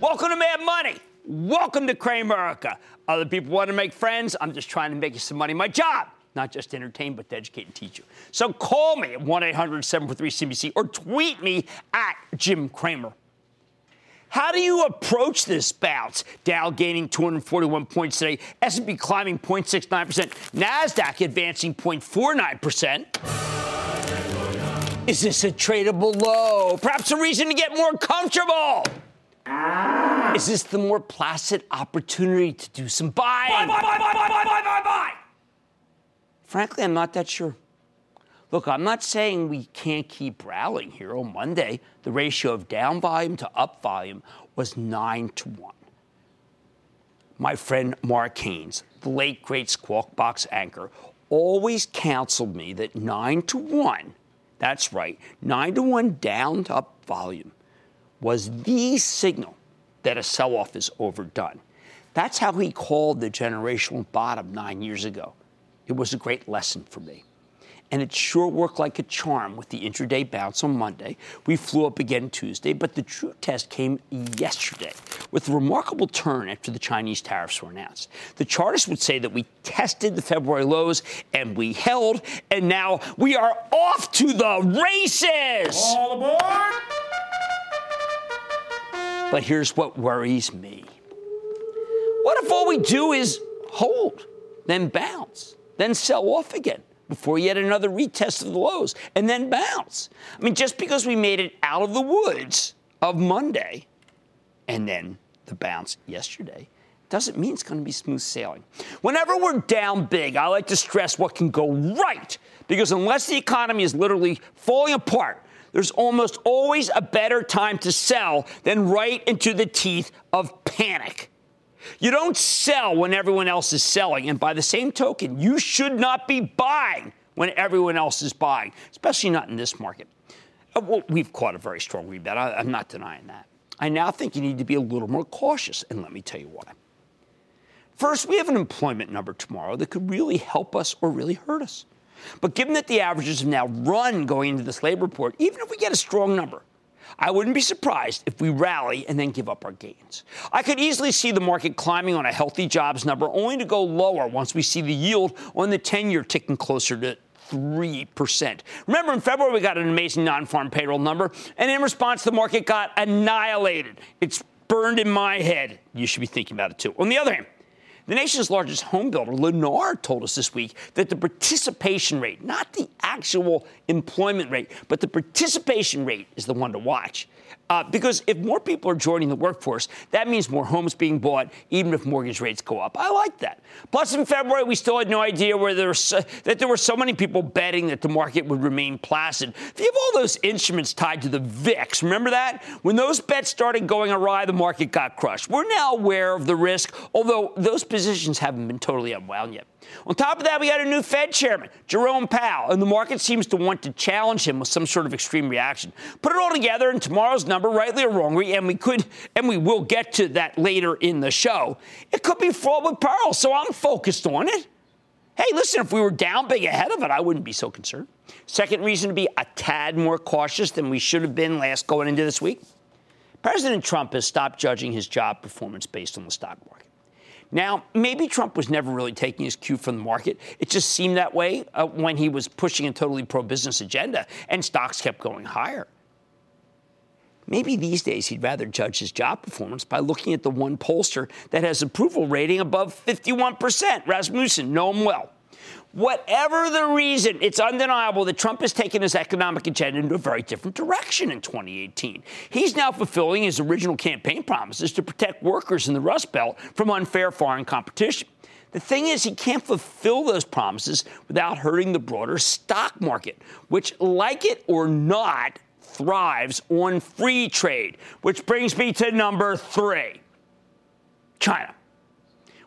Welcome to Mad Money. Welcome to Cramerica. Other people want to make friends. I'm just trying to make you some money. My job, not just to entertain, but to educate and teach you. So call me at 1 800 743 CBC or tweet me at Jim Cramer. How do you approach this bounce? Dow gaining 241 points today, S&P climbing 0.69%, Nasdaq advancing 0.49%. Is this a tradable low? Perhaps a reason to get more comfortable. Ah. Is this the more placid opportunity to do some buying? Buy, buy, buy, buy, buy, buy, buy, buy, buy. Frankly, I'm not that sure. Look, I'm not saying we can't keep rallying here. On Monday, the ratio of down volume to up volume was 9 to 1. My friend Mark Haines, the late great Squawk Box anchor, always counseled me that 9 to 1, that's right, 9 to 1 down to up volume, was the signal that a sell off is overdone. That's how he called the generational bottom nine years ago. It was a great lesson for me and it sure worked like a charm with the intraday bounce on Monday. We flew up again Tuesday, but the true test came yesterday with a remarkable turn after the Chinese tariffs were announced. The chartists would say that we tested the February lows and we held, and now we are off to the races. All aboard! But here's what worries me. What if all we do is hold, then bounce, then sell off again? before yet another retest of the lows and then bounce. I mean, just because we made it out of the woods of Monday and then the bounce yesterday doesn't mean it's going to be smooth sailing. Whenever we're down big, I like to stress what can go right because unless the economy is literally falling apart, there's almost always a better time to sell than right into the teeth of panic. You don't sell when everyone else is selling. And by the same token, you should not be buying when everyone else is buying, especially not in this market. Uh, well, we've caught a very strong rebound. I'm not denying that. I now think you need to be a little more cautious, and let me tell you why. First, we have an employment number tomorrow that could really help us or really hurt us. But given that the averages have now run going into this labor report, even if we get a strong number, I wouldn't be surprised if we rally and then give up our gains. I could easily see the market climbing on a healthy jobs number only to go lower once we see the yield on the 10 year ticking closer to 3%. Remember, in February, we got an amazing non farm payroll number, and in response, the market got annihilated. It's burned in my head. You should be thinking about it too. On the other hand, the nation's largest home builder, Lennar, told us this week that the participation rate, not the actual employment rate, but the participation rate is the one to watch. Uh, because if more people are joining the workforce, that means more homes being bought, even if mortgage rates go up. I like that. Plus, in February, we still had no idea where there that there were so many people betting that the market would remain placid. If you have all those instruments tied to the VIX, remember that? When those bets started going awry, the market got crushed. We're now aware of the risk, although those positions haven't been totally unwound yet. On top of that, we got a new Fed chairman, Jerome Powell, and the market seems to want to challenge him with some sort of extreme reaction. Put it all together in tomorrow's number, rightly or wrongly, and we could, and we will get to that later in the show. It could be fraught with peril, so I'm focused on it. Hey, listen, if we were down big ahead of it, I wouldn't be so concerned. Second reason to be a tad more cautious than we should have been last going into this week. President Trump has stopped judging his job performance based on the stock market. Now, maybe Trump was never really taking his cue from the market. It just seemed that way uh, when he was pushing a totally pro business agenda and stocks kept going higher. Maybe these days he'd rather judge his job performance by looking at the one pollster that has approval rating above 51%. Rasmussen, know him well. Whatever the reason, it's undeniable that Trump has taken his economic agenda into a very different direction in 2018. He's now fulfilling his original campaign promises to protect workers in the Rust Belt from unfair foreign competition. The thing is, he can't fulfill those promises without hurting the broader stock market, which, like it or not, thrives on free trade. Which brings me to number three China.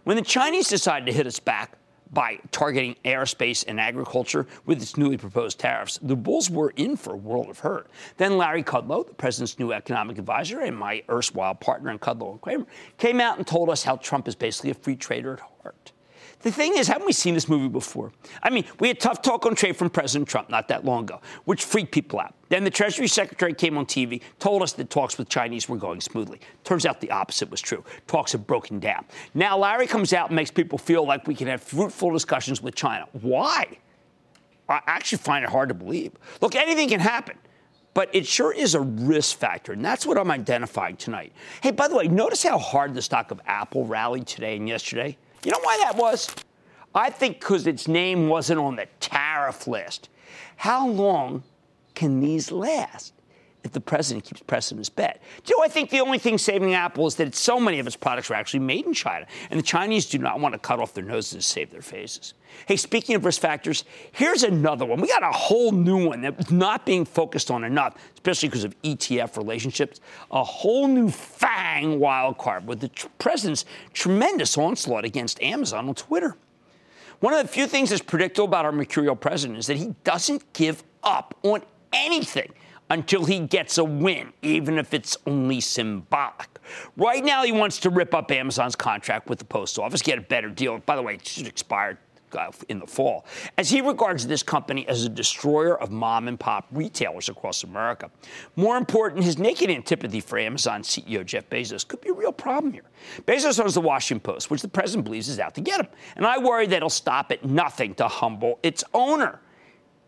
When the Chinese decided to hit us back, by targeting aerospace and agriculture with its newly proposed tariffs, the Bulls were in for a world of hurt. Then Larry Kudlow, the president's new economic advisor and my erstwhile partner in Kudlow and Cramer, came out and told us how Trump is basically a free trader at heart. The thing is, haven't we seen this movie before? I mean, we had tough talk on trade from President Trump not that long ago, which freaked people out. Then the Treasury Secretary came on TV, told us that talks with Chinese were going smoothly. Turns out the opposite was true. Talks have broken down. Now Larry comes out and makes people feel like we can have fruitful discussions with China. Why? I actually find it hard to believe. Look, anything can happen but it sure is a risk factor, and that's what I'm identifying tonight. Hey, by the way, notice how hard the stock of Apple rallied today and yesterday? You know why that was? I think because its name wasn't on the tariff list. How long can these last? If the president keeps pressing his bet. Do you know, I think the only thing saving Apple is that so many of its products are actually made in China, and the Chinese do not want to cut off their noses to save their faces. Hey, speaking of risk factors, here's another one. We got a whole new one that's not being focused on enough, especially because of ETF relationships. A whole new FANG wild card with the tr- president's tremendous onslaught against Amazon on Twitter. One of the few things that's predictable about our mercurial president is that he doesn't give up on anything until he gets a win, even if it's only symbolic. Right now, he wants to rip up Amazon's contract with the post office, get a better deal. By the way, it should expire uh, in the fall, as he regards this company as a destroyer of mom and pop retailers across America. More important, his naked antipathy for Amazon CEO Jeff Bezos could be a real problem here. Bezos owns the Washington Post, which the president believes is out to get him. And I worry that he'll stop at nothing to humble its owner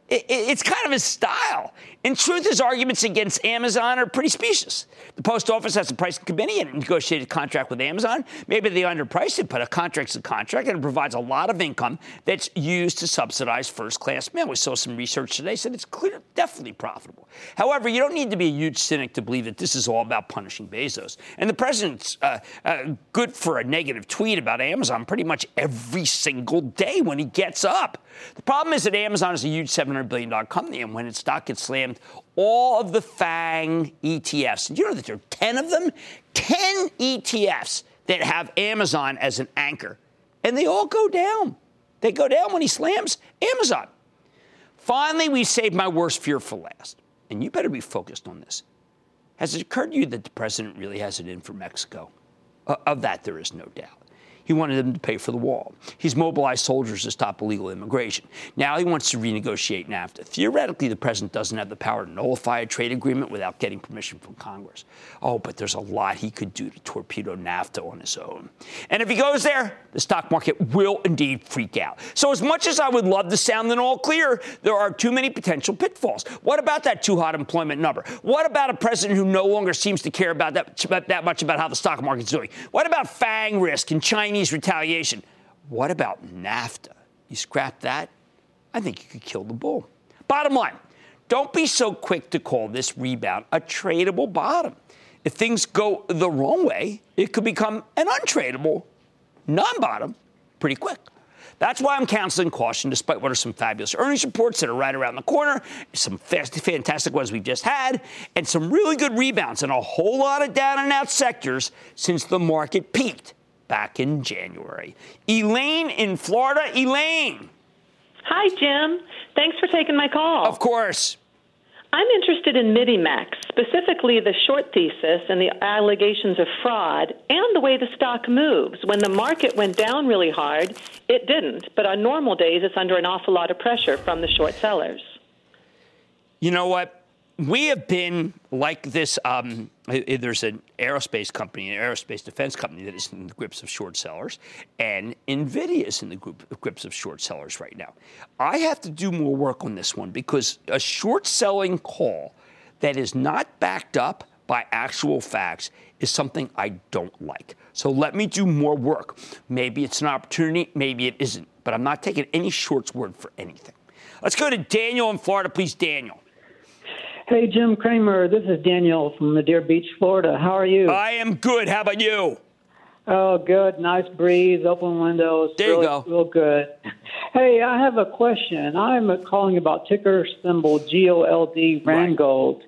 it's kind of his style. In truth, his arguments against Amazon are pretty specious. The post office has a pricing committee and negotiated a contract with Amazon. Maybe they underpriced it, but a contract's a contract and it provides a lot of income that's used to subsidize first class mail. We saw some research today said it's clear, definitely profitable. However, you don't need to be a huge cynic to believe that this is all about punishing Bezos. And the president's uh, uh, good for a negative tweet about Amazon pretty much every single day when he gets up. The problem is that Amazon is a huge $700 billion company, and when its stock gets slammed, all of the FANG ETFs, do you know that there are 10 of them? 10 ETFs that have Amazon as an anchor, and they all go down. They go down when he slams Amazon. Finally, we saved my worst fear for last, and you better be focused on this. Has it occurred to you that the president really has it in for Mexico? Uh, of that, there is no doubt. He wanted them to pay for the wall. He's mobilized soldiers to stop illegal immigration. Now he wants to renegotiate NAFTA. Theoretically, the president doesn't have the power to nullify a trade agreement without getting permission from Congress. Oh, but there's a lot he could do to torpedo NAFTA on his own. And if he goes there, the stock market will indeed freak out. So, as much as I would love to sound an all clear, there are too many potential pitfalls. What about that too hot employment number? What about a president who no longer seems to care about that, that much about how the stock market's doing? What about FANG risk and China? Chinese retaliation. What about NAFTA? You scrap that? I think you could kill the bull. Bottom line don't be so quick to call this rebound a tradable bottom. If things go the wrong way, it could become an untradable non bottom pretty quick. That's why I'm counseling caution, despite what are some fabulous earnings reports that are right around the corner, some fantastic ones we've just had, and some really good rebounds in a whole lot of down and out sectors since the market peaked back in January. Elaine in Florida. Elaine. Hi, Jim. Thanks for taking my call. Of course. I'm interested in MiMedx, specifically the short thesis and the allegations of fraud and the way the stock moves. When the market went down really hard, it didn't, but on normal days, it's under an awful lot of pressure from the short sellers. You know what? We have been like this. Um, there's an aerospace company, an aerospace defense company that is in the grips of short sellers, and NVIDIA is in the group, grips of short sellers right now. I have to do more work on this one because a short selling call that is not backed up by actual facts is something I don't like. So let me do more work. Maybe it's an opportunity, maybe it isn't. but I'm not taking any shorts word for anything. Let's go to Daniel in Florida, please, Daniel. Hey, Jim Cramer. This is Daniel from Madeira Beach, Florida. How are you? I am good. How about you? Oh, good. Nice breeze, open windows. There really, you go. Real good. Hey, I have a question. I'm calling about ticker symbol GOLD Randgold.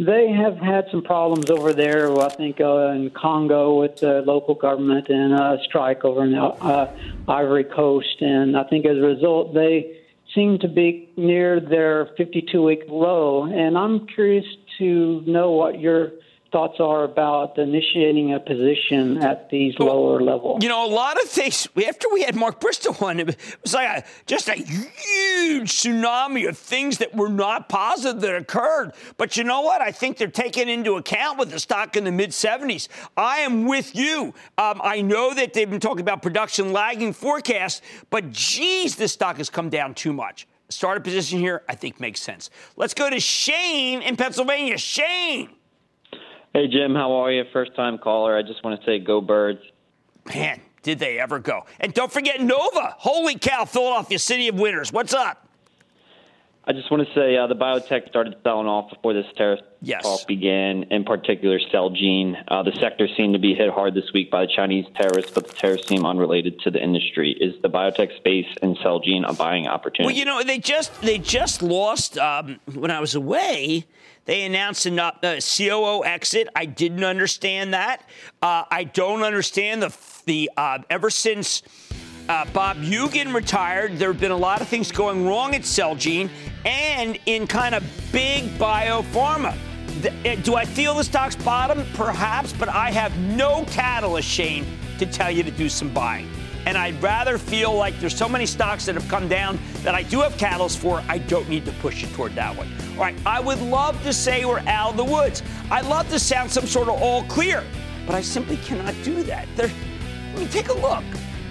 They have had some problems over there, I think, uh, in Congo with the local government and a strike over in the uh, Ivory Coast. And I think as a result, they seem to be near their 52 week low. And I'm curious to know what your thoughts are about initiating a position at these lower levels. You know, a lot of things. After we had Mark Bristow on, it was like a, just a huge tsunami of things that were not positive that occurred. But you know what? I think they're taken into account with the stock in the mid 70s. I am with you. Um, I know that they've been talking about production lagging forecasts, but geez, this stock has come down too much. Starter position here, I think makes sense. Let's go to Shane in Pennsylvania. Shane. Hey, Jim, how are you? First time caller. I just want to say go birds. Man, did they ever go. And don't forget Nova. Holy cow, Philadelphia, city of winners. What's up? I just want to say uh, the biotech started selling off before this tariff yes. talk began, in particular Celgene. Uh, the sector seemed to be hit hard this week by the Chinese tariffs, but the tariffs seem unrelated to the industry. Is the biotech space and Celgene a buying opportunity? Well, you know, they just they just lost um, when I was away. They announced a uh, COO exit. I didn't understand that. Uh, I don't understand the the uh, ever since uh, Bob Hugin retired, there have been a lot of things going wrong at Celgene and in kind of big biopharma. Uh, do I feel the stock's bottom? Perhaps, but I have no catalyst, Shane, to tell you to do some buying. And I'd rather feel like there's so many stocks that have come down that I do have catalysts for. I don't need to push it toward that one. All right, I would love to say we're out of the woods. I'd love to sound some sort of all clear, but I simply cannot do that. There, I mean, take a look.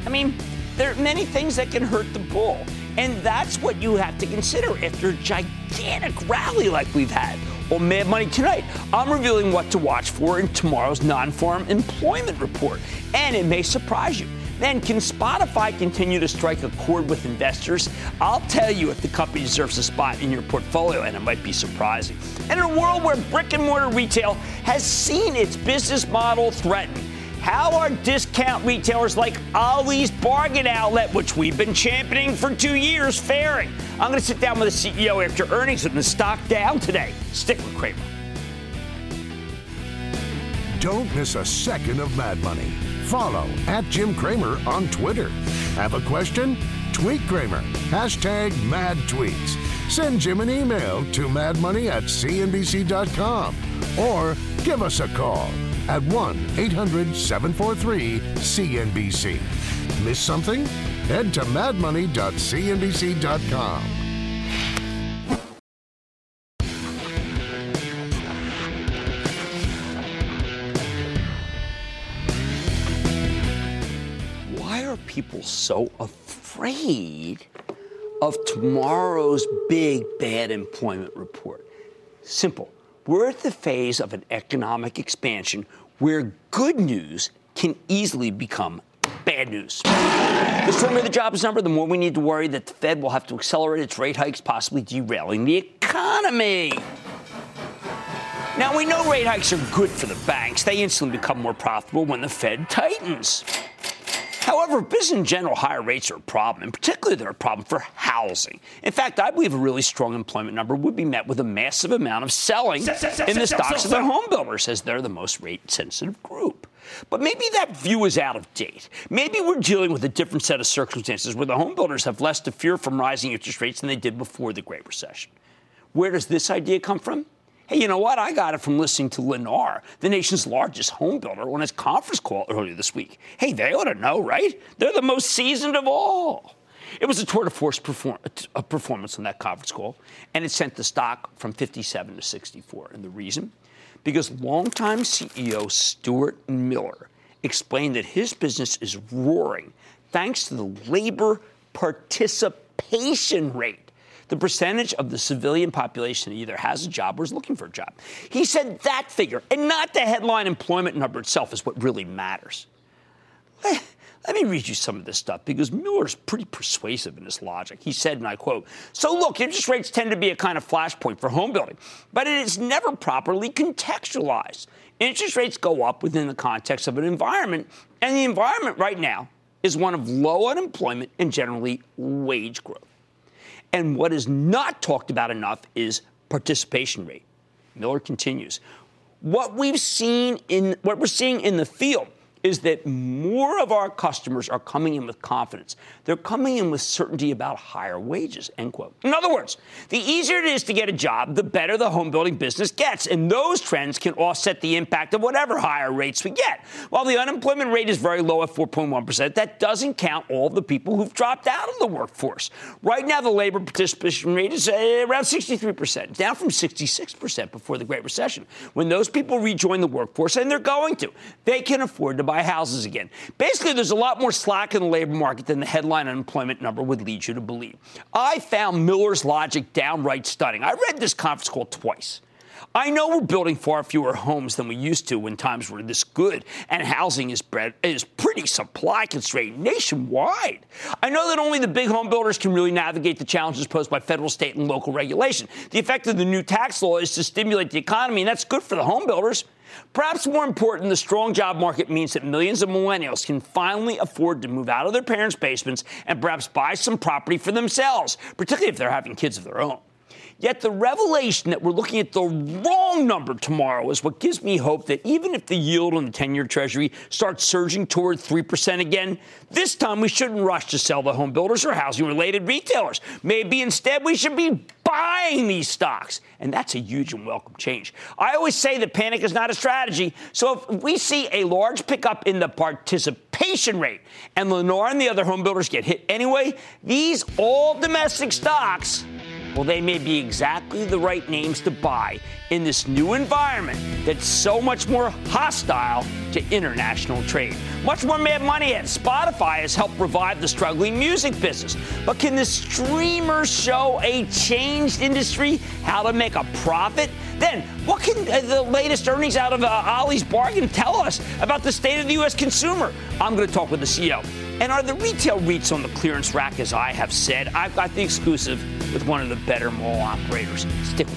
I mean, there are many things that can hurt the bull. And that's what you have to consider after a gigantic rally like we've had. On Mad Money tonight, I'm revealing what to watch for in tomorrow's non farm employment report. And it may surprise you. Then, can Spotify continue to strike a chord with investors? I'll tell you if the company deserves a spot in your portfolio, and it might be surprising. And in a world where brick and mortar retail has seen its business model threatened, how are discount retailers like Ollie's Bargain Outlet, which we've been championing for two years, faring? I'm going to sit down with the CEO after earnings with the stock down today. Stick with Cramer. Don't miss a second of Mad Money. Follow at Jim Cramer on Twitter. Have a question? Tweet Cramer. Hashtag mad tweets. Send Jim an email to madmoney at cnbc.com or give us a call at 1 800 743 CNBC. Miss something? Head to madmoney.cnbc.com. Why are people so afraid of tomorrow's big bad employment report? Simple. We're at the phase of an economic expansion where good news can easily become bad news. The stronger the jobs number, the more we need to worry that the Fed will have to accelerate its rate hikes, possibly derailing the economy. Now, we know rate hikes are good for the banks. They instantly become more profitable when the Fed tightens. However, business in general, higher rates are a problem, and particularly they're a problem for housing. In fact, I believe a really strong employment number would be met with a massive amount of selling in the stocks of the home builders, as they're the most rate sensitive group. But maybe that view is out of date. Maybe we're dealing with a different set of circumstances where the home builders have less to fear from rising interest rates than they did before the Great Recession. Where does this idea come from? Hey, you know what? I got it from listening to Lennar, the nation's largest home builder, on his conference call earlier this week. Hey, they ought to know, right? They're the most seasoned of all. It was a tour de force perform- performance on that conference call, and it sent the stock from 57 to 64. And the reason? Because longtime CEO Stuart Miller explained that his business is roaring thanks to the labor participation rate the percentage of the civilian population either has a job or is looking for a job. He said that figure, and not the headline employment number itself, is what really matters. Let me read you some of this stuff because Miller's pretty persuasive in his logic. He said, and I quote, So look, interest rates tend to be a kind of flashpoint for home building, but it is never properly contextualized. Interest rates go up within the context of an environment, and the environment right now is one of low unemployment and generally wage growth. And what is not talked about enough is participation rate. Miller continues. What we've seen in what we're seeing in the field is that more of our customers are coming in with confidence. They're coming in with certainty about higher wages, end quote. In other words, the easier it is to get a job, the better the home building business gets. And those trends can offset the impact of whatever higher rates we get. While the unemployment rate is very low at 4.1%, that doesn't count all the people who've dropped out of the workforce. Right now, the labor participation rate is uh, around 63%, down from 66% before the Great Recession. When those people rejoin the workforce, and they're going to, they can afford to buy houses again. Basically, there's a lot more slack in the labor market than the headline unemployment number would lead you to believe. I found Miller's logic downright stunning. I read this conference call twice. I know we're building far fewer homes than we used to when times were this good, and housing is, bred, is pretty supply constrained nationwide. I know that only the big home builders can really navigate the challenges posed by federal, state, and local regulation. The effect of the new tax law is to stimulate the economy, and that's good for the home builders. Perhaps more important, the strong job market means that millions of millennials can finally afford to move out of their parents' basements and perhaps buy some property for themselves, particularly if they're having kids of their own. Yet the revelation that we're looking at the wrong number tomorrow is what gives me hope that even if the yield on the 10 year Treasury starts surging toward 3% again, this time we shouldn't rush to sell the home builders or housing related retailers. Maybe instead we should be buying these stocks. And that's a huge and welcome change. I always say that panic is not a strategy. So if we see a large pickup in the participation rate and Lennar and the other home builders get hit anyway, these all domestic stocks well, they may be exactly the right names to buy in this new environment that's so much more hostile to international trade. Much more mad money at Spotify has helped revive the struggling music business. But can the streamers show a changed industry how to make a profit? Then, what can uh, the latest earnings out of uh, Ollie's Bargain tell us about the state of the U.S. consumer? I'm going to talk with the CEO. And are the retail REITs on the clearance rack, as I have said? I've got the exclusive with one of the better mall operators. Stick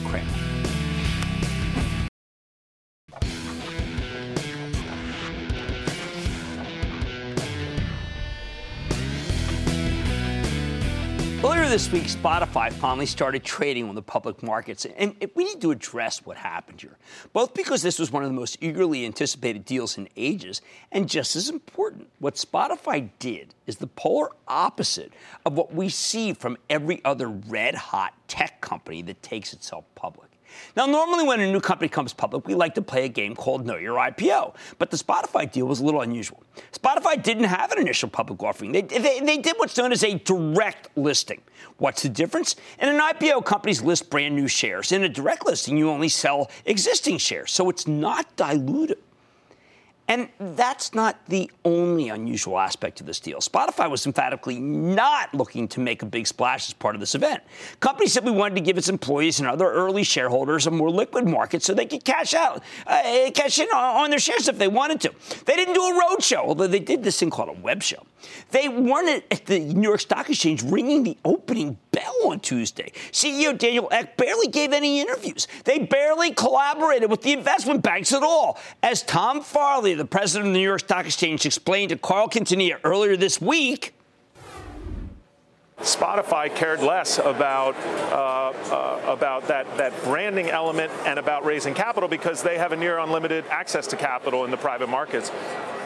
this week, Spotify finally started trading on the public markets, and we need to address what happened here. Both because this was one of the most eagerly anticipated deals in ages, and just as important, what Spotify did is the polar opposite of what we see from every other red hot tech company that takes itself public. Now, normally when a new company comes public, we like to play a game called Know Your IPO. But the Spotify deal was a little unusual. Spotify didn't have an initial public offering, they, they, they did what's known as a direct listing. What's the difference? In an IPO, companies list brand new shares. In a direct listing, you only sell existing shares. So it's not dilutive. And that's not the only unusual aspect of this deal. Spotify was emphatically not looking to make a big splash as part of this event. Company simply wanted to give its employees and other early shareholders a more liquid market so they could cash out, uh, cash in on, their shares if they wanted to. They didn't do a roadshow, although they did this thing called a web show. They weren't at the New York Stock Exchange ringing the opening bell on Tuesday. CEO Daniel Ek barely gave any interviews. They barely collaborated with the investment banks at all. As Tom Farley, the president of the New York Stock Exchange, explained to Carl Quintanilla earlier this week, Spotify cared less about uh, uh, about that that branding element and about raising capital because they have a near unlimited access to capital in the private markets.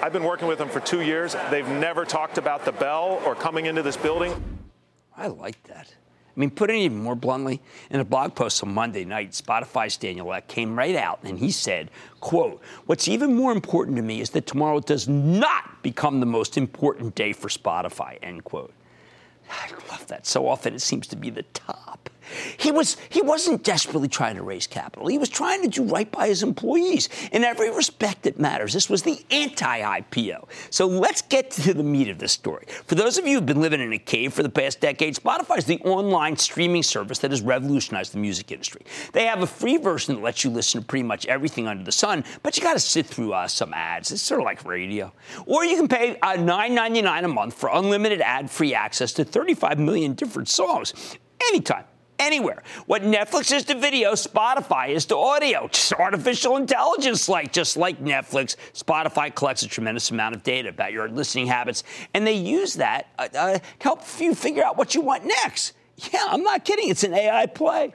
I've been working with them for two years. They've never talked about the bell or coming into this building. I like that. I mean, put it even more bluntly, in a blog post on Monday night, Spotify's Daniel Ek came right out and he said, quote, what's even more important to me is that tomorrow does not become the most important day for Spotify, end quote. I love that. So often it seems to be the top. He was he wasn't desperately trying to raise capital. He was trying to do right by his employees in every respect that matters. This was the anti-IPO. So let's get to the meat of this story. For those of you who've been living in a cave for the past decade, Spotify is the online streaming service that has revolutionized the music industry. They have a free version that lets you listen to pretty much everything under the sun, but you got to sit through uh, some ads. It's sort of like radio. Or you can pay uh, $9.99 a month for unlimited ad-free access to 35 million different songs anytime anywhere. What Netflix is to video, Spotify is to audio. Just artificial intelligence like just like Netflix, Spotify collects a tremendous amount of data about your listening habits, and they use that uh, uh, to help you figure out what you want next. Yeah, I'm not kidding. It's an AI play.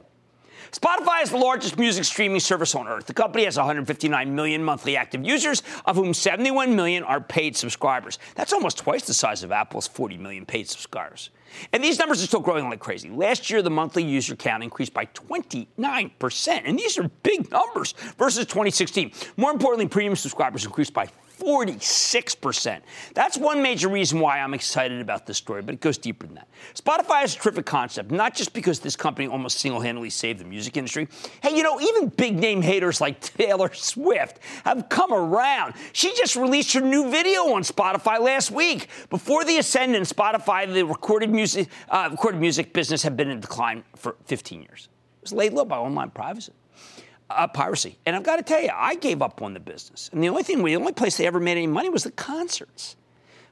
Spotify is the largest music streaming service on earth. The company has 159 million monthly active users, of whom 71 million are paid subscribers. That's almost twice the size of Apple's 40 million paid subscribers. And these numbers are still growing like crazy. Last year, the monthly user count increased by 29%. And these are big numbers versus 2016. More importantly, premium subscribers increased by 46%. That's one major reason why I'm excited about this story, but it goes deeper than that. Spotify is a terrific concept, not just because this company almost single handedly saved the music industry. Hey, you know, even big name haters like Taylor Swift have come around. She just released her new video on Spotify last week. Before the ascendant, Spotify, the recorded music, uh, recorded music business had been in decline for 15 years. It was laid low by online privacy uh, piracy. And I've got to tell you, I gave up on the business. And the only thing, the only place they ever made any money was the concerts.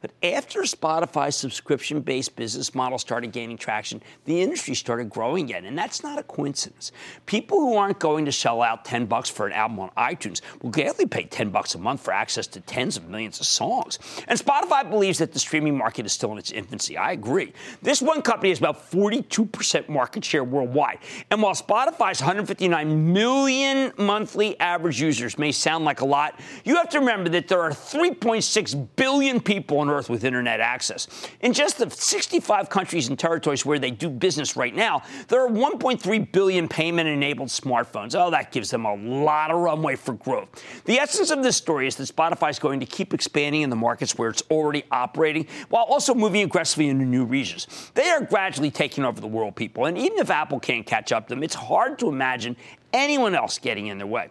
But after Spotify's subscription based business model started gaining traction, the industry started growing again. And that's not a coincidence. People who aren't going to shell out 10 bucks for an album on iTunes will gladly pay 10 bucks a month for access to tens of millions of songs. And Spotify believes that the streaming market is still in its infancy. I agree. This one company has about 42% market share worldwide. And while Spotify's 159 million monthly average users may sound like a lot, you have to remember that there are 3.6 billion people Earth with internet access. In just the 65 countries and territories where they do business right now, there are 1.3 billion payment enabled smartphones. Oh, that gives them a lot of runway for growth. The essence of this story is that Spotify is going to keep expanding in the markets where it's already operating while also moving aggressively into new regions. They are gradually taking over the world, people, and even if Apple can't catch up to them, it's hard to imagine anyone else getting in their way.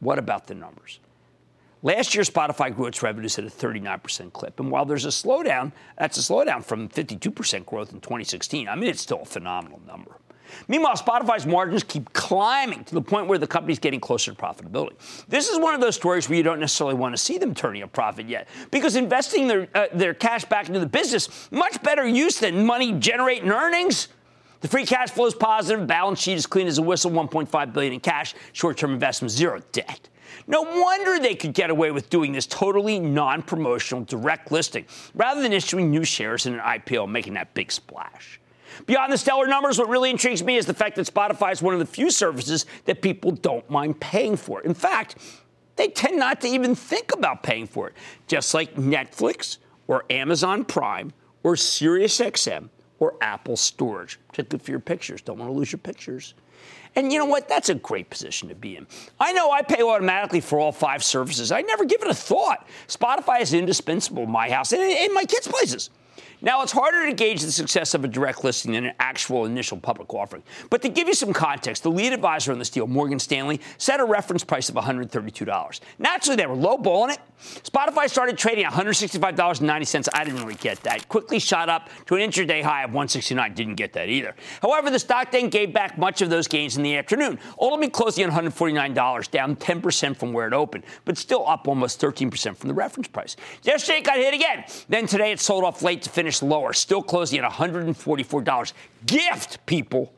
What about the numbers? Last year, Spotify grew its revenues at a 39% clip. And while there's a slowdown, that's a slowdown from 52% growth in 2016. I mean, it's still a phenomenal number. Meanwhile, Spotify's margins keep climbing to the point where the company's getting closer to profitability. This is one of those stories where you don't necessarily want to see them turning a profit yet, because investing their, uh, their cash back into the business, much better use than money generating earnings. The free cash flow is positive, balance sheet is clean as a whistle, 1.5 billion in cash, short-term investments, zero debt. No wonder they could get away with doing this totally non promotional direct listing rather than issuing new shares in an IPO, making that big splash. Beyond the stellar numbers, what really intrigues me is the fact that Spotify is one of the few services that people don't mind paying for. In fact, they tend not to even think about paying for it, just like Netflix or Amazon Prime or SiriusXM or Apple Storage, particularly for your pictures. Don't want to lose your pictures. And you know what? That's a great position to be in. I know I pay automatically for all five services. I never give it a thought. Spotify is indispensable in my house and in my kids' places. Now, it's harder to gauge the success of a direct listing than an actual initial public offering. But to give you some context, the lead advisor on this deal, Morgan Stanley, set a reference price of $132. Naturally, they were lowballing it. Spotify started trading at $165.90. I didn't really get that. Quickly shot up to an intraday high of 169. Didn't get that either. However, the stock then gave back much of those gains in the afternoon, ultimately closing at $149, down 10% from where it opened, but still up almost 13% from the reference price. Yesterday, it got hit again. Then today, it sold off late to finish finished lower, still closing at $144. Gift, people.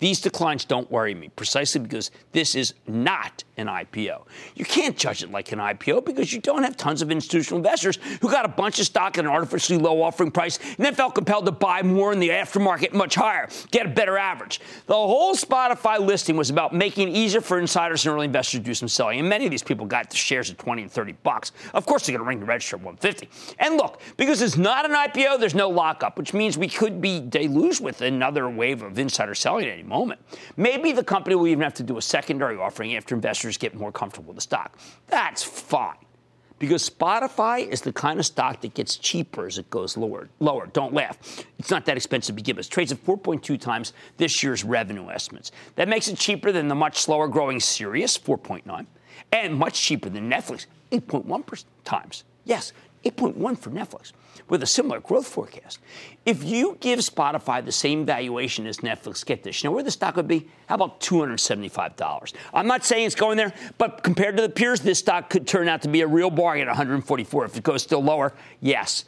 These declines don't worry me precisely because this is not an IPO. You can't judge it like an IPO because you don't have tons of institutional investors who got a bunch of stock at an artificially low offering price and then felt compelled to buy more in the aftermarket much higher, get a better average. The whole Spotify listing was about making it easier for insiders and early investors to do some selling. And many of these people got the shares at 20 and 30 bucks. Of course, they're going to ring the register at 150. And look, because it's not an IPO, there's no lockup, which means we could be deluged with another wave of insider selling at any moment. Maybe the company will even have to do a secondary offering after investors get more comfortable with the stock. That's fine. because Spotify is the kind of stock that gets cheaper as it goes lower. Lower. Don't laugh. It's not that expensive to begin with. It trades at 4.2 times this year's revenue estimates. That makes it cheaper than the much slower growing Sirius, 4.9, and much cheaper than Netflix, 8.1 times. Yes, 8.1 for Netflix with a similar growth forecast. If you give Spotify the same valuation as Netflix, get this, you know where the stock would be? How about $275? I'm not saying it's going there, but compared to the peers, this stock could turn out to be a real bargain at 144. If it goes still lower, yes,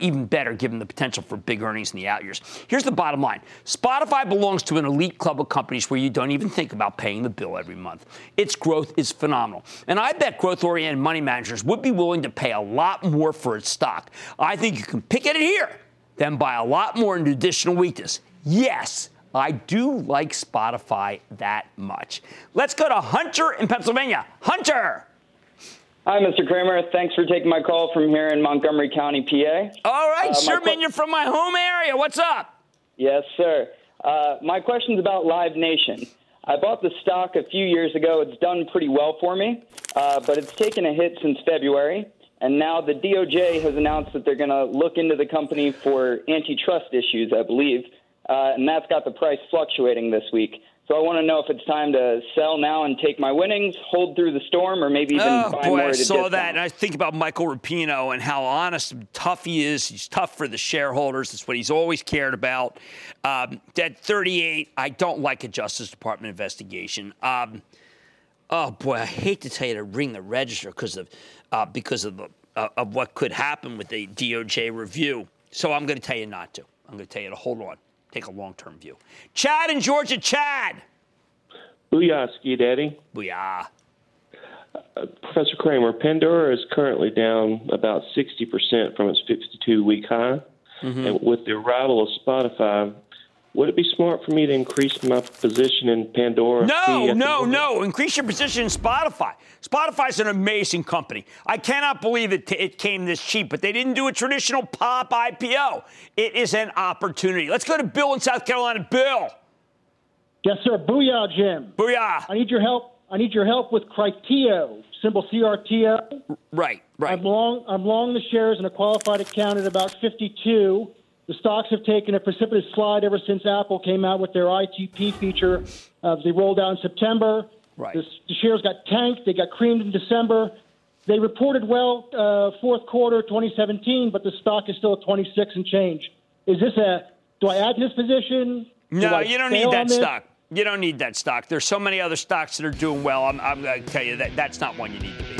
even better given the potential for big earnings in the out years. Here's the bottom line Spotify belongs to an elite club of companies where you don't even think about paying the bill every month. Its growth is phenomenal. And I bet growth oriented money managers would be willing to pay a lot more for its stock. I think you can pick it here, then buy a lot more in additional weakness. Yes. I do like Spotify that much. Let's go to Hunter in Pennsylvania. Hunter! Hi, Mr. Cramer. Thanks for taking my call from here in Montgomery County, PA. All right, uh, sure, man. You're from my home area. What's up? Yes, sir. Uh, my question's about Live Nation. I bought the stock a few years ago. It's done pretty well for me, uh, but it's taken a hit since February. And now the DOJ has announced that they're going to look into the company for antitrust issues, I believe. Uh, and that's got the price fluctuating this week. So I want to know if it's time to sell now and take my winnings, hold through the storm, or maybe even oh, buy boy, more. I saw that, and I think about Michael Rapino and how honest and tough he is. He's tough for the shareholders. That's what he's always cared about. Um, at 38, I don't like a Justice Department investigation. Um, oh boy, I hate to tell you to ring the register because of uh, because of the uh, of what could happen with the DOJ review. So I'm going to tell you not to. I'm going to tell you to hold on take a long term view. Chad in Georgia, Chad. Booyah, Ski Daddy. Booyah. Uh, Professor Cramer, Pandora is currently down about 60% from its 52 week high. Mm-hmm. And with the arrival of Spotify, would it be smart for me to increase my position in Pandora? No, no, no. Increase your position in Spotify. Spotify's an amazing company. I cannot believe it, t- it came this cheap, but they didn't do a traditional pop IPO. It is an opportunity. Let's go to Bill in South Carolina. Bill. Yes, sir. Booyah, Jim. Booyah. I need your help. I need your help with Criteo, symbol CRTO. Right, right. I'm long. I'm long the shares in a qualified account at about 52. The stocks have taken a precipitous slide ever since Apple came out with their ITP feature. Uh, they rolled out in September. Right. The, the, shares got tanked. They got creamed in December. They reported well uh, fourth quarter 2017, but the stock is still at 26 and change. Is this a? Do I add to this position? No, you don't need that stock. You don't need that stock. There's so many other stocks that are doing well. I'm, I'm going to tell you that that's not one you need to be.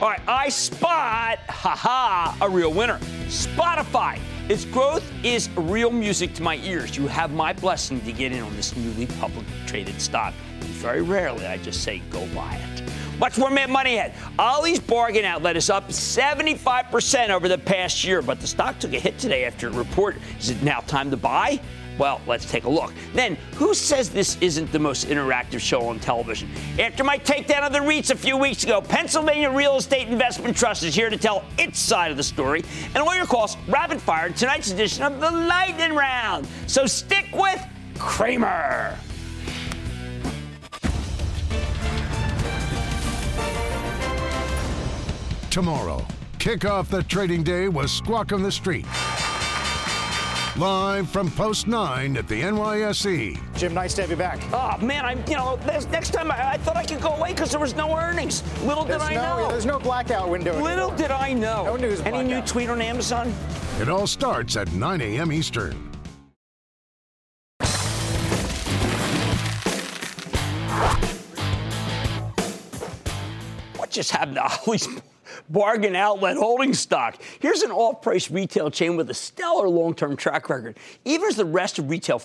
All right, I spot, haha, a real winner. Spotify. Its growth is real music to my ears. You have my blessing to get in on this newly public traded stock. Very rarely I just say go buy it. Much more Mad Money ahead. Ollie's Bargain Outlet is up 75% over the past year, but the stock took a hit today after a report. Is it now time to buy? Well, let's take a look. Then, who says this isn't the most interactive show on television? After my takedown of the REITs a few weeks ago, Pennsylvania Real Estate Investment Trust is here to tell its side of the story. And all your calls rapid fire tonight's edition of the Lightning Round. So stick with Cramer. Tomorrow, kick off the trading day with Squawk on the Street. Live from Post 9 at the NYSE. Jim, nice to have you back. Oh, man, I'm, you know, next time I, I thought I could go away because there was no earnings. Little there's did I know. There's no blackout window. Little anymore. did I know. No news. Any blackout. new tweet on Amazon? It all starts at 9 a.m. Eastern. What just happened to Ollie's bargain outlet holding stock. Here's an off price retail chain with a stellar long term track record. Even as the rest of retail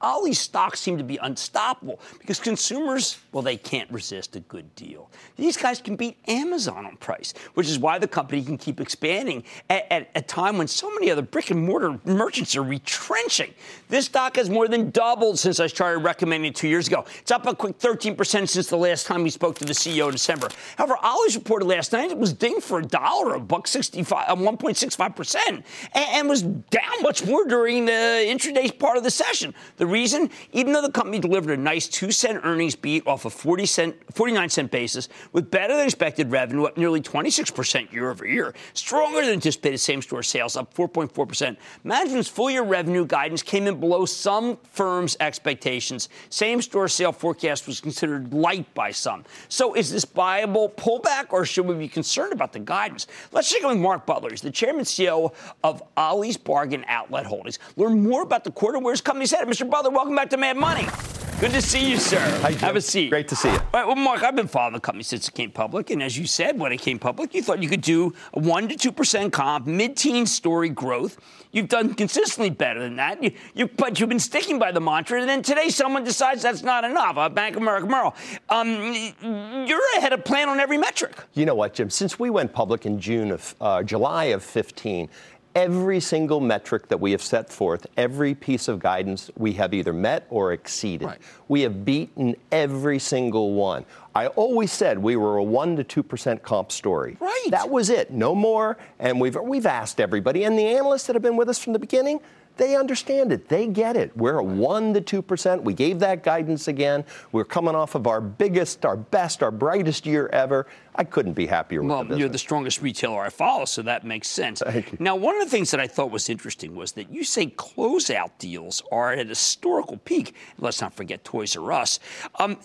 all these stocks seem to be unstoppable because consumers, well, they can't resist a good deal. These guys can beat Amazon on price, which is why the company can keep expanding at, at a time when so many other brick and mortar merchants are retrenching. This stock has more than doubled since I started recommending it two years ago. It's up a quick 13% since the last time we spoke to the CEO in December. However, Ollie's reported last night it was thing for a dollar, a buck 65, 1.65 percent, and was down much more during the intraday part of the session. The reason, even though the company delivered a nice two cent earnings beat off a 40 cent, 49 cent basis, with better than expected revenue up nearly 26 percent year over year, stronger than anticipated same store sales up 4.4 percent. Management's full year revenue guidance came in below some firms' expectations. Same store sale forecast was considered light by some. So is this viable pullback, or should we be concerned about the guidance? Let's check in with Mark Butler. He's the chairman CEO of Ollie's Bargain Outlet Holdings. Learn more about the quarter where his company's headed. Mr. Butler, welcome back to Mad Money. Good to see you, sir. Hi, Have a seat. Great to see you. All right, well, Mark, I've been following the company since it came public, and as you said, when it came public, you thought you could do a one to two percent comp, mid-teen story growth. You've done consistently better than that. You, you, but you've been sticking by the mantra, and then today someone decides that's not enough. Uh, Bank of America Merrill, um, you're ahead of plan on every metric. You know what, Jim? Since we went public in June of uh, July of 15 every single metric that we have set forth, every piece of guidance, we have either met or exceeded. Right. We have beaten every single one. I always said we were a one to two percent comp story. Right. That was it. No more. And we've we've asked everybody, and the analysts that have been with us from the beginning, they understand it. They get it. We're a 1 to 2%. We gave that guidance again. We're coming off of our biggest, our best, our brightest year ever. I couldn't be happier well, with the you're the strongest retailer I follow, so that makes sense. Now, one of the things that I thought was interesting was that you say closeout deals are at a historical peak. Let's not forget Toys R Us. Um,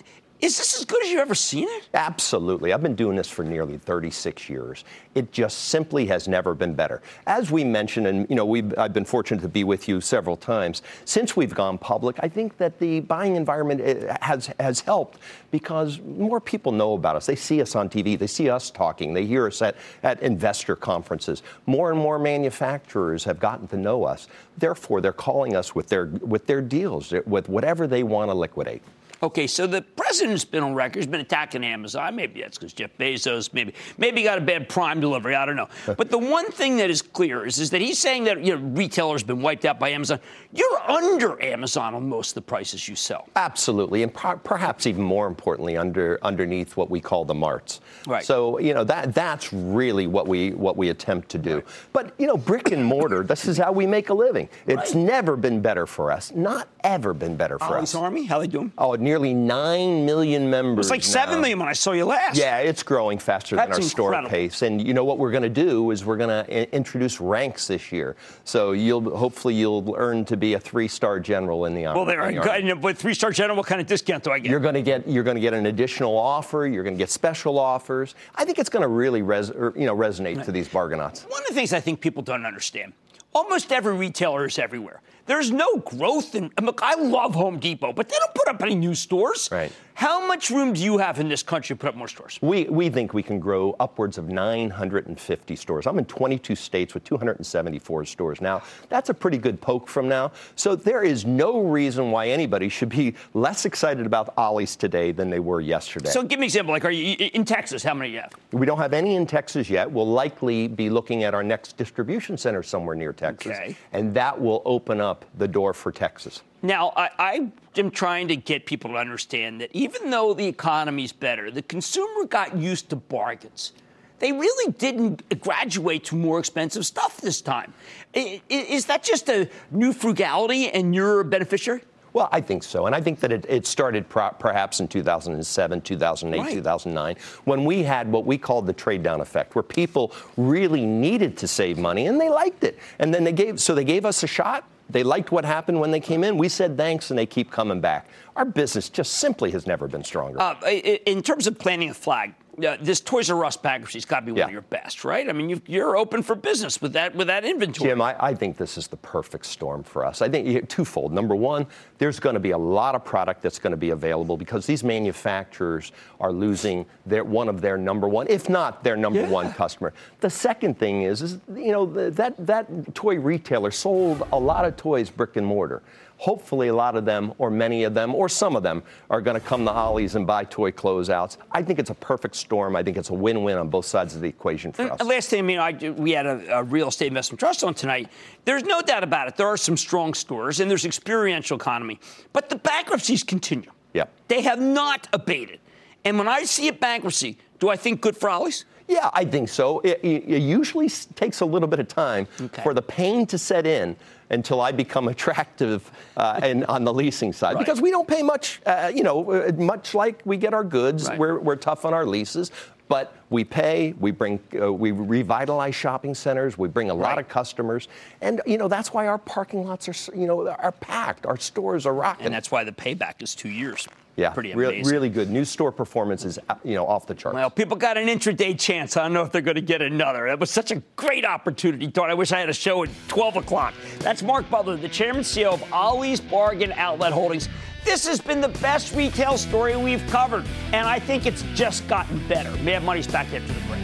is this as good as you've ever seen it? Absolutely. I've been doing this for nearly 36 years. It just simply has never been better. As we mentioned, and you know, we've, I've been fortunate to be with you several times since we've gone public. I think that the buying environment eh, has has helped because more people know about us. They see us on TV. They see us talking. They hear us at, at investor conferences. More and more manufacturers have gotten to know us. Therefore, they're calling us with their with their deals, with whatever they want to liquidate. Okay, so the president's been on record. He's been attacking Amazon. Maybe that's because Jeff Bezos. Maybe maybe he got a bad Prime delivery. I don't know. Uh. But the one thing that is clear is, is that he's saying that you know retailers been wiped out by Amazon. You're under Amazon on most of the prices you sell. Absolutely, and per- perhaps even more importantly, under underneath what we call the marts. Right. So you know that that's really what we what we attempt to do. Right. But you know, brick and mortar. this is how we make a living. It's right. never been better for us. Not ever been better for Ollie's us. Army, how they doing? Oh, nearly 9 million members. It's like 7 million when I saw you last. Yeah, it's growing faster That's than our incredible. store pace. And you know what we're going to do is we're going to introduce ranks this year. So you'll hopefully you'll earn to be a three-star general in the army. Well, there are but three-star general, what kind of discount do I get? You're going to get you're going to get an additional offer. You're going to get special offers. I think it's going to really res, or, you know resonate right. to these bargainauts. One of the things I think people don't understand almost every retailer is everywhere. There's no growth in. I love Home Depot, but they don't put up any new stores. Right. How much room do you have in this country to put up more stores? We, we think we can grow upwards of 950 stores. I'm in 22 states with 274 stores now. That's a pretty good poke from now. So there is no reason why anybody should be less excited about Ollie's today than they were yesterday. So give me an example. Like, are you in Texas? How many do you have? We don't have any in Texas yet. We'll likely be looking at our next distribution center somewhere near Texas. Okay. And that will open up the door for Texas. Now, I, I, am trying to get people to understand that even though the economy's better, the consumer got used to bargains. They really didn't graduate to more expensive stuff this time. Is that just a new frugality and you're a beneficiary? Well, I think so. And I think that it, it started pro- perhaps in 2007, 2008, right. 2009, when we had what we called the trade down effect, where people really needed to save money and they liked it. And then they gave, so they gave us a shot. They liked what happened when they came in. We said thanks, and they keep coming back. Our business just simply has never been stronger. Uh, in terms of planting a flag, uh, this Toys R Us bankruptcy's got to be one yeah. of your best, right? I mean, you are open for business with that with that inventory. Jim, I, I, think this is the perfect storm for us. I think twofold. Number one, there's going to be a lot of product that's going to be available because these manufacturers are losing their one of their number one, if not their number yeah. one customer. The second thing is, is you know, that that toy retailer sold a lot of toys brick and mortar hopefully a lot of them, or many of them, or some of them, are going to come to Ollie's and buy toy closeouts. I think it's a perfect storm. I think it's a win-win on both sides of the equation for us. Last thing, I mean, I, we had a, a, real estate investment trust on tonight. There's no doubt about it. There are some strong stores, and there's experiential economy, but the bankruptcies continue. Yeah, they have not abated. And when I see a bankruptcy, do I think good for Ollie's? Yeah, I think so. It, it usually takes a little bit of time okay. for the pain to set in until I become attractive uh, and on the leasing side right. because we don't pay much. Uh, you know, uh, much like we get our goods, right. we're, we're tough on our leases. But we pay, we bring, uh, we revitalize shopping centers, we bring a lot of customers, and you know that's why our parking lots are, you know, are packed. Our stores are rocking, and that's why the payback is two years. Yeah, pretty amazing. Really, really good. New store performance is uh, you know off the charts. Well, people got an intraday chance. I don't know if they're going to get another. That was such a great opportunity. Thought I wish I had a show at 12 o'clock. That's Mark Butler, the chairman CEO of Ollie's Bargain Outlet Holdings. This has been the best retail story we've covered, and I think it's just gotten better. Mad Money's back after the break.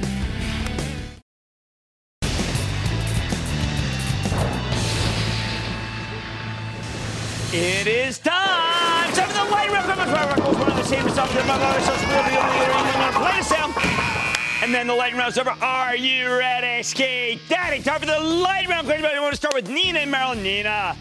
It is time. Time for the light round. One of the same says will be going to play sound. And then the lightning round's over. Are you ready, Ski Daddy? Time for the lightning round. Anybody want to start with Nina and Maryland? Nina.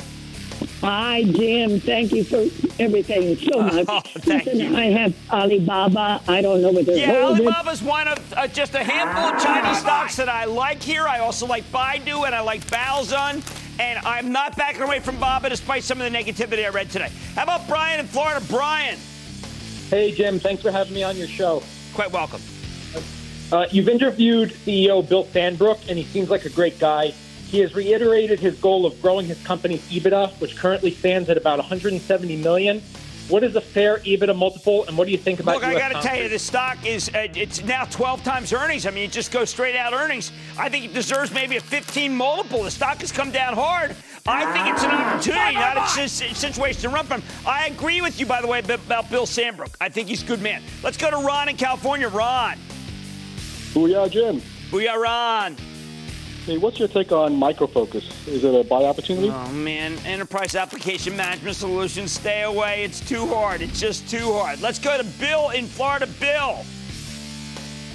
Hi, Jim. Thank you for everything so much. Oh, thank Listen, you. I have Alibaba. I don't know whether yeah, Alibaba's one of uh, just a handful of Chinese stocks that I like here. I also like Baidu and I like Baozun. And I'm not backing away from Baba despite some of the negativity I read today. How about Brian in Florida? Brian. Hey, Jim. Thanks for having me on your show. Quite welcome. Uh, you've interviewed CEO Bill Sandbrook, and he seems like a great guy. He has reiterated his goal of growing his company's EBITDA, which currently stands at about 170 million. What is a fair EBITDA multiple, and what do you think about? Look, US I got to tell you, the stock is uh, it's now 12 times earnings. I mean, it just goes straight out earnings. I think it deserves maybe a 15 multiple. The stock has come down hard. I think it's an opportunity, not a situation to run from. I agree with you, by the way, about Bill Sandbrook. I think he's a good man. Let's go to Ron in California. Ron. Booyah, Jim. Booyah, Ron. Hey, what's your take on Micro Focus? Is it a buy opportunity? Oh man, enterprise application management solutions, stay away. It's too hard. It's just too hard. Let's go to Bill in Florida. Bill.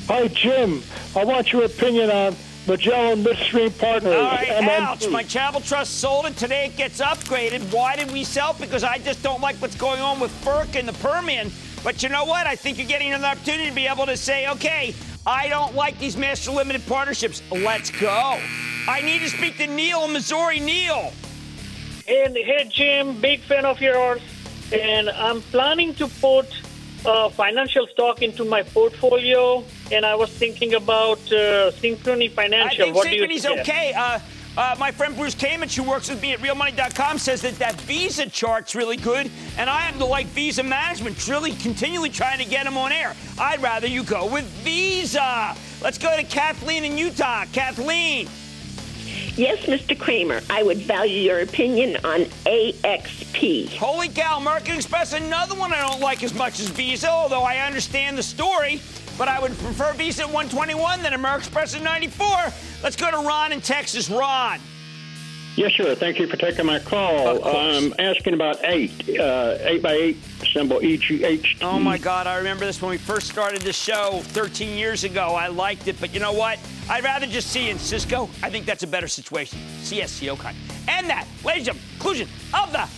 Hi, Jim. I want your opinion on Magellan Midstream Partners. All right, MMP. ouch. My travel trust sold it. Today it gets upgraded. Why did we sell? Because I just don't like what's going on with FERC and the Permian. But you know what? I think you're getting an opportunity to be able to say, okay, I don't like these master limited partnerships. Let's go. I need to speak to Neil in Missouri. Neil. And hey, Jim, big fan of yours. And I'm planning to put uh, financial stock into my portfolio. And I was thinking about uh, Synchrony Financial. I think what Synchrony's okay. Uh, uh, my friend Bruce Kamich, who works with me at RealMoney.com, says that that Visa chart's really good, and I happen to like Visa management. Really continually trying to get them on air. I'd rather you go with Visa. Let's go to Kathleen in Utah. Kathleen. Yes, Mr. Cramer, I would value your opinion on AXP. Holy cow, American Express, another one I don't like as much as Visa, although I understand the story but I would prefer Visa at 121 than American Express at 94. Let's go to Ron in Texas. Ron. Yes, sir. Thank you for taking my call. I'm asking about eight, uh, eight by eight symbol EGH. Oh my God, I remember this when we first started the show 13 years ago. I liked it, but you know what? I'd rather just see in Cisco. I think that's a better situation. CSCO kind. And that, ladies and gentlemen, conclusion of the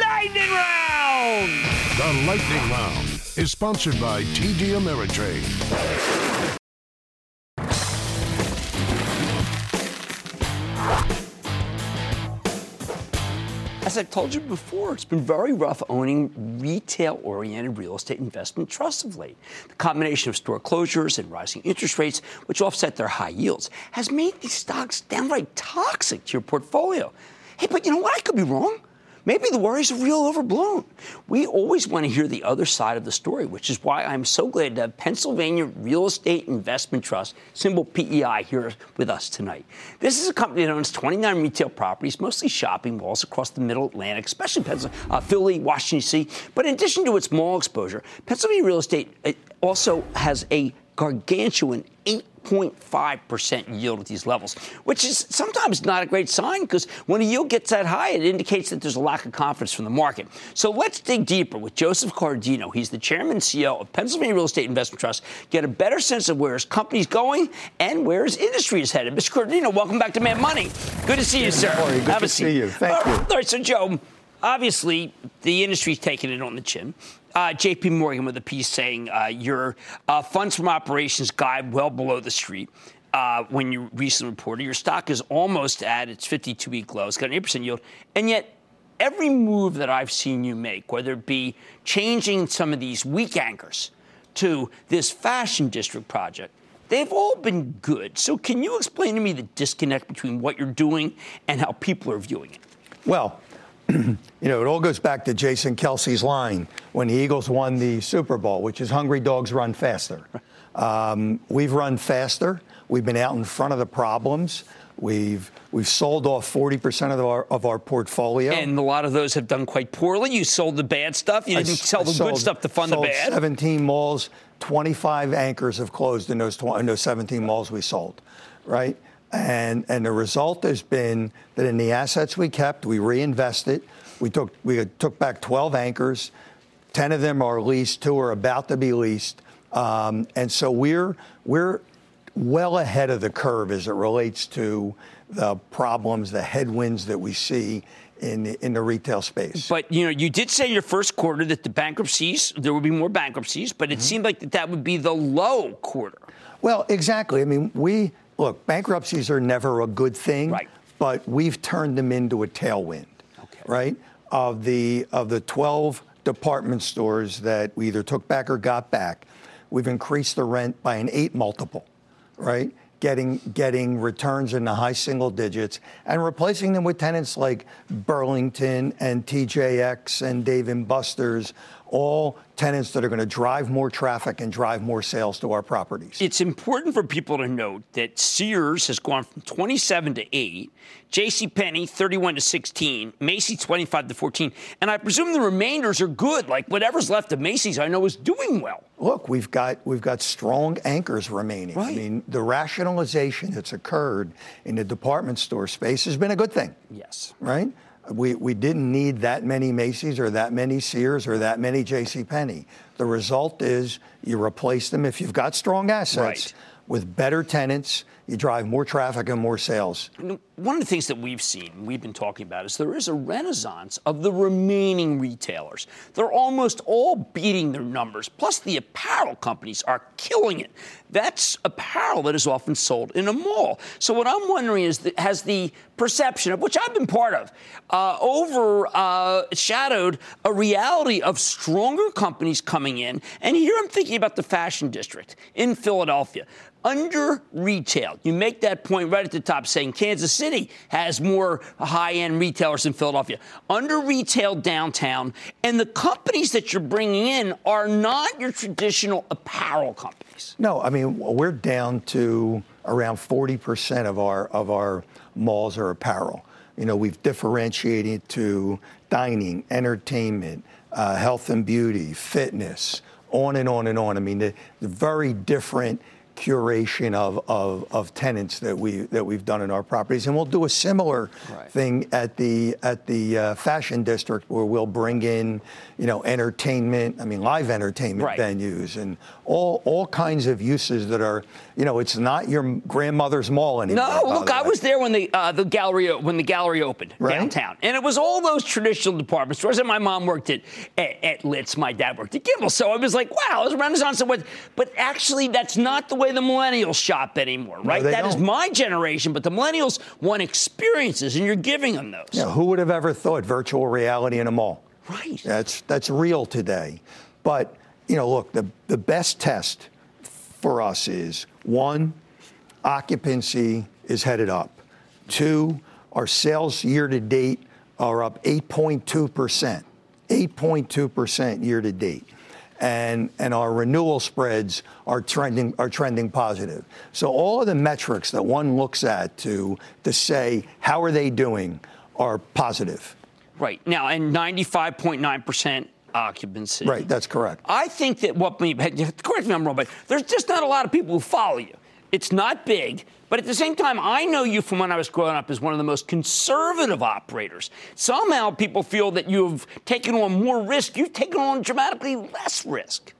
Lightning Round. The Lightning Round is sponsored by TD Ameritrade. As I've told you before, it's been very rough owning retail oriented real estate investment trusts of late. The combination of store closures and rising interest rates, which offset their high yields, has made these stocks downright toxic to your portfolio. Hey, but you know what? I could be wrong. Maybe the worries are real overblown. We always want to hear the other side of the story, which is why I'm so glad to have Pennsylvania Real Estate Investment Trust, symbol PEI, here with us tonight. This is a company that owns 29 retail properties, mostly shopping malls across the middle Atlantic, especially Pennsylvania, uh, Philly, Washington, D.C. But in addition to its mall exposure, Pennsylvania Real Estate also has a gargantuan 8.5% yield at these levels, which is sometimes not a great sign because when a yield gets that high, it indicates that there's a lack of confidence from the market. So let's dig deeper with Joseph Coradino. He's the chairman and CEO of Pennsylvania Real Estate Investment Trust, get a better sense of where his company's going and where his industry is headed. Mr. Coradino, welcome back to Mad Money. Good to see you, sir. Good Have to a seat. see you. Thank you. All right, so Joe, obviously the industry's taking it on the chin. Uh, JP Morgan with a piece saying uh, your uh, funds from operations guide well below the street. Uh, when you recently reported, your stock is almost at its 52 week low. It's got an 8% yield. And yet, every move that I've seen you make, whether it be changing some of these weak anchors to this fashion district project, they've all been good. So, can you explain to me the disconnect between what you're doing and how people are viewing it? Well, you know, it all goes back to Jason Kelce's line when the Eagles won the Super Bowl, which is hungry dogs run faster. Um, we've run faster. We've been out in front of the problems. We've we've sold off 40% of our of our portfolio, and a lot of those have done quite poorly. You sold the bad stuff. You didn't I, sell the sold, good stuff to fund the bad. 17 malls, 25 anchors have closed in those in those 17 malls we sold, right? And and the result has been that in the assets we kept, we reinvested. We took we took back 12 anchors. 10 of them are leased. Two are about to be leased. Um, and so we're we're well ahead of the curve as it relates to the problems, the headwinds that we see in the, in the retail space. But you know, you did say in your first quarter that the bankruptcies there would be more bankruptcies, but it mm-hmm. seemed like that, that would be the low quarter. Well, exactly. I mean, we look bankruptcies are never a good thing, right. but we've turned them into a tailwind, okay. right? Of the of the 12 department stores that we either took back or got back, we've increased the rent by an eight multiple right? Getting, getting returns in the high single digits and replacing them with tenants like Burlington and TJX and Dave and Buster's, all tenants that are going to drive more traffic and drive more sales to our properties. It's important for people to note that Sears has gone from 27 to 8, J.C. Penney 31 to 16, Macy's 25 to 14, and I presume the remainders are good. Like whatever's left of Macy's, I know is doing well. Look, we've got we've got strong anchors remaining. Right. I mean, the rationalization that's occurred in the department store space has been a good thing. Yes. Right? We, we didn't need that many Macy's or that many Sears or that many J.C. Penney. The result is you replace them if you've got strong assets right. with better tenants you drive more traffic and more sales. One of the things that we've seen, we've been talking about, is there is a renaissance of the remaining retailers. They're almost all beating their numbers. Plus, the apparel companies are killing it. That's apparel that is often sold in a mall. So, what I'm wondering is, that has the perception of which I've been part of, uh, overshadowed uh, a reality of stronger companies coming in? And here I'm thinking about the fashion district in Philadelphia under retail. You make that point right at the top saying Kansas City has more high end retailers than Philadelphia. Under retail downtown, and the companies that you're bringing in are not your traditional apparel companies. No, I mean, we're down to around 40% of our, of our malls are apparel. You know, we've differentiated to dining, entertainment, uh, health and beauty, fitness, on and on and on. I mean, the, the very different curation of, of, of, tenants that we that we've done in our properties, and we'll do a similar right. thing at the at the uh, fashion district where we'll bring in you know entertainment, I mean live entertainment right. venues, and all all kinds of uses that are you know it's not your grandmother's mall anymore. No, look, I was there when the uh, the gallery when the gallery opened right? downtown, and it was all those traditional department stores. And my mom worked at at, at Lits, my dad worked at Gimbel, so I was like, wow, it was Renaissance. But actually, that's not the way way the millennials shop anymore, right? No, that don't. is my generation, but the millennials want experiences, and you're giving them those. Yeah, who would have ever thought virtual reality in a mall? Right. That's that's real today. But you know, look, the the best test for us is one, occupancy is headed up. Two, our sales year to date are up 8.2 percent. 8.2 percent year to date and, and our renewal spreads are trending, are trending positive. So all of the metrics that one looks at to, to say how are they doing are positive. Right. Now, and 95.9% occupancy. Right, that's correct. I think that what, me correct me if I'm wrong, but there's just not a lot of people who follow you. It's not big, but at the same time, I know you from when I was growing up as one of the most conservative operators. Somehow people feel that you've taken on more risk. You've taken on dramatically less risk.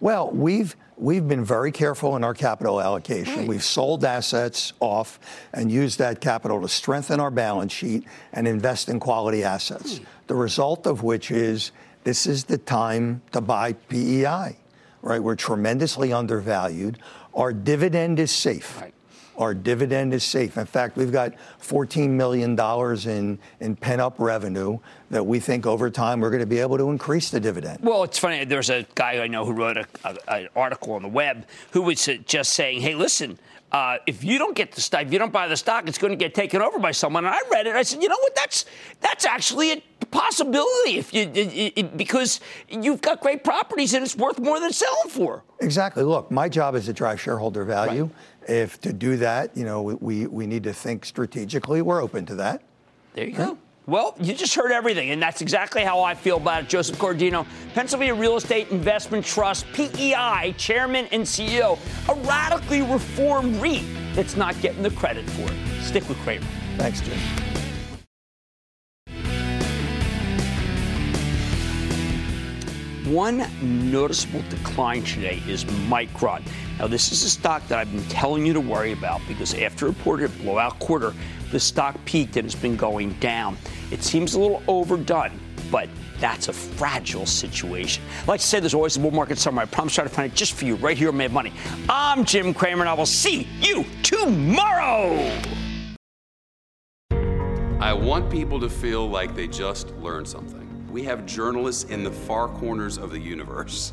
Well, we've we've been very careful in our capital allocation. Right. We've sold assets off and used that capital to strengthen our balance sheet and invest in quality assets. Hmm. The result of which is this is the time to buy PEI, right? We're tremendously undervalued. Our dividend is safe. Our dividend is safe. In fact, we've got $14 million in, in pent up revenue that we think over time we're going to be able to increase the dividend. Well, it's funny. There's a guy I know who wrote a, a, an article on the web who was just saying, hey, listen, uh, if you don't get the stock, if you don't buy the stock, it's going to get taken over by someone. And I read it. I said, you know what? That's that's actually a possibility if you it, it, because you've got great properties and it's worth more than selling for. Exactly. Look, my job is to drive shareholder value. Right. If to do that, you know, we we need to think strategically. We're open to that. There you go. Well, you just heard everything, and that's exactly how I feel about it. Joseph Coradino, Pennsylvania Real Estate Investment Trust, PEI, Chairman and CEO, a radically reformed REIT that's not getting the credit for it. Stick with Cramer. Thanks, Jim. One noticeable decline today is Micron. Now, this is a stock that I've been telling you to worry about because after a reported blowout quarter, the stock peaked and has been going down. It seems a little overdone, but that's a fragile situation. Like I said, there's always a bull market somewhere. I promise to try to find it just for you right here on Mad Money. I'm Jim Cramer, and I will see you tomorrow. I want people to feel like they just learned something. We have journalists in the far corners of the universe.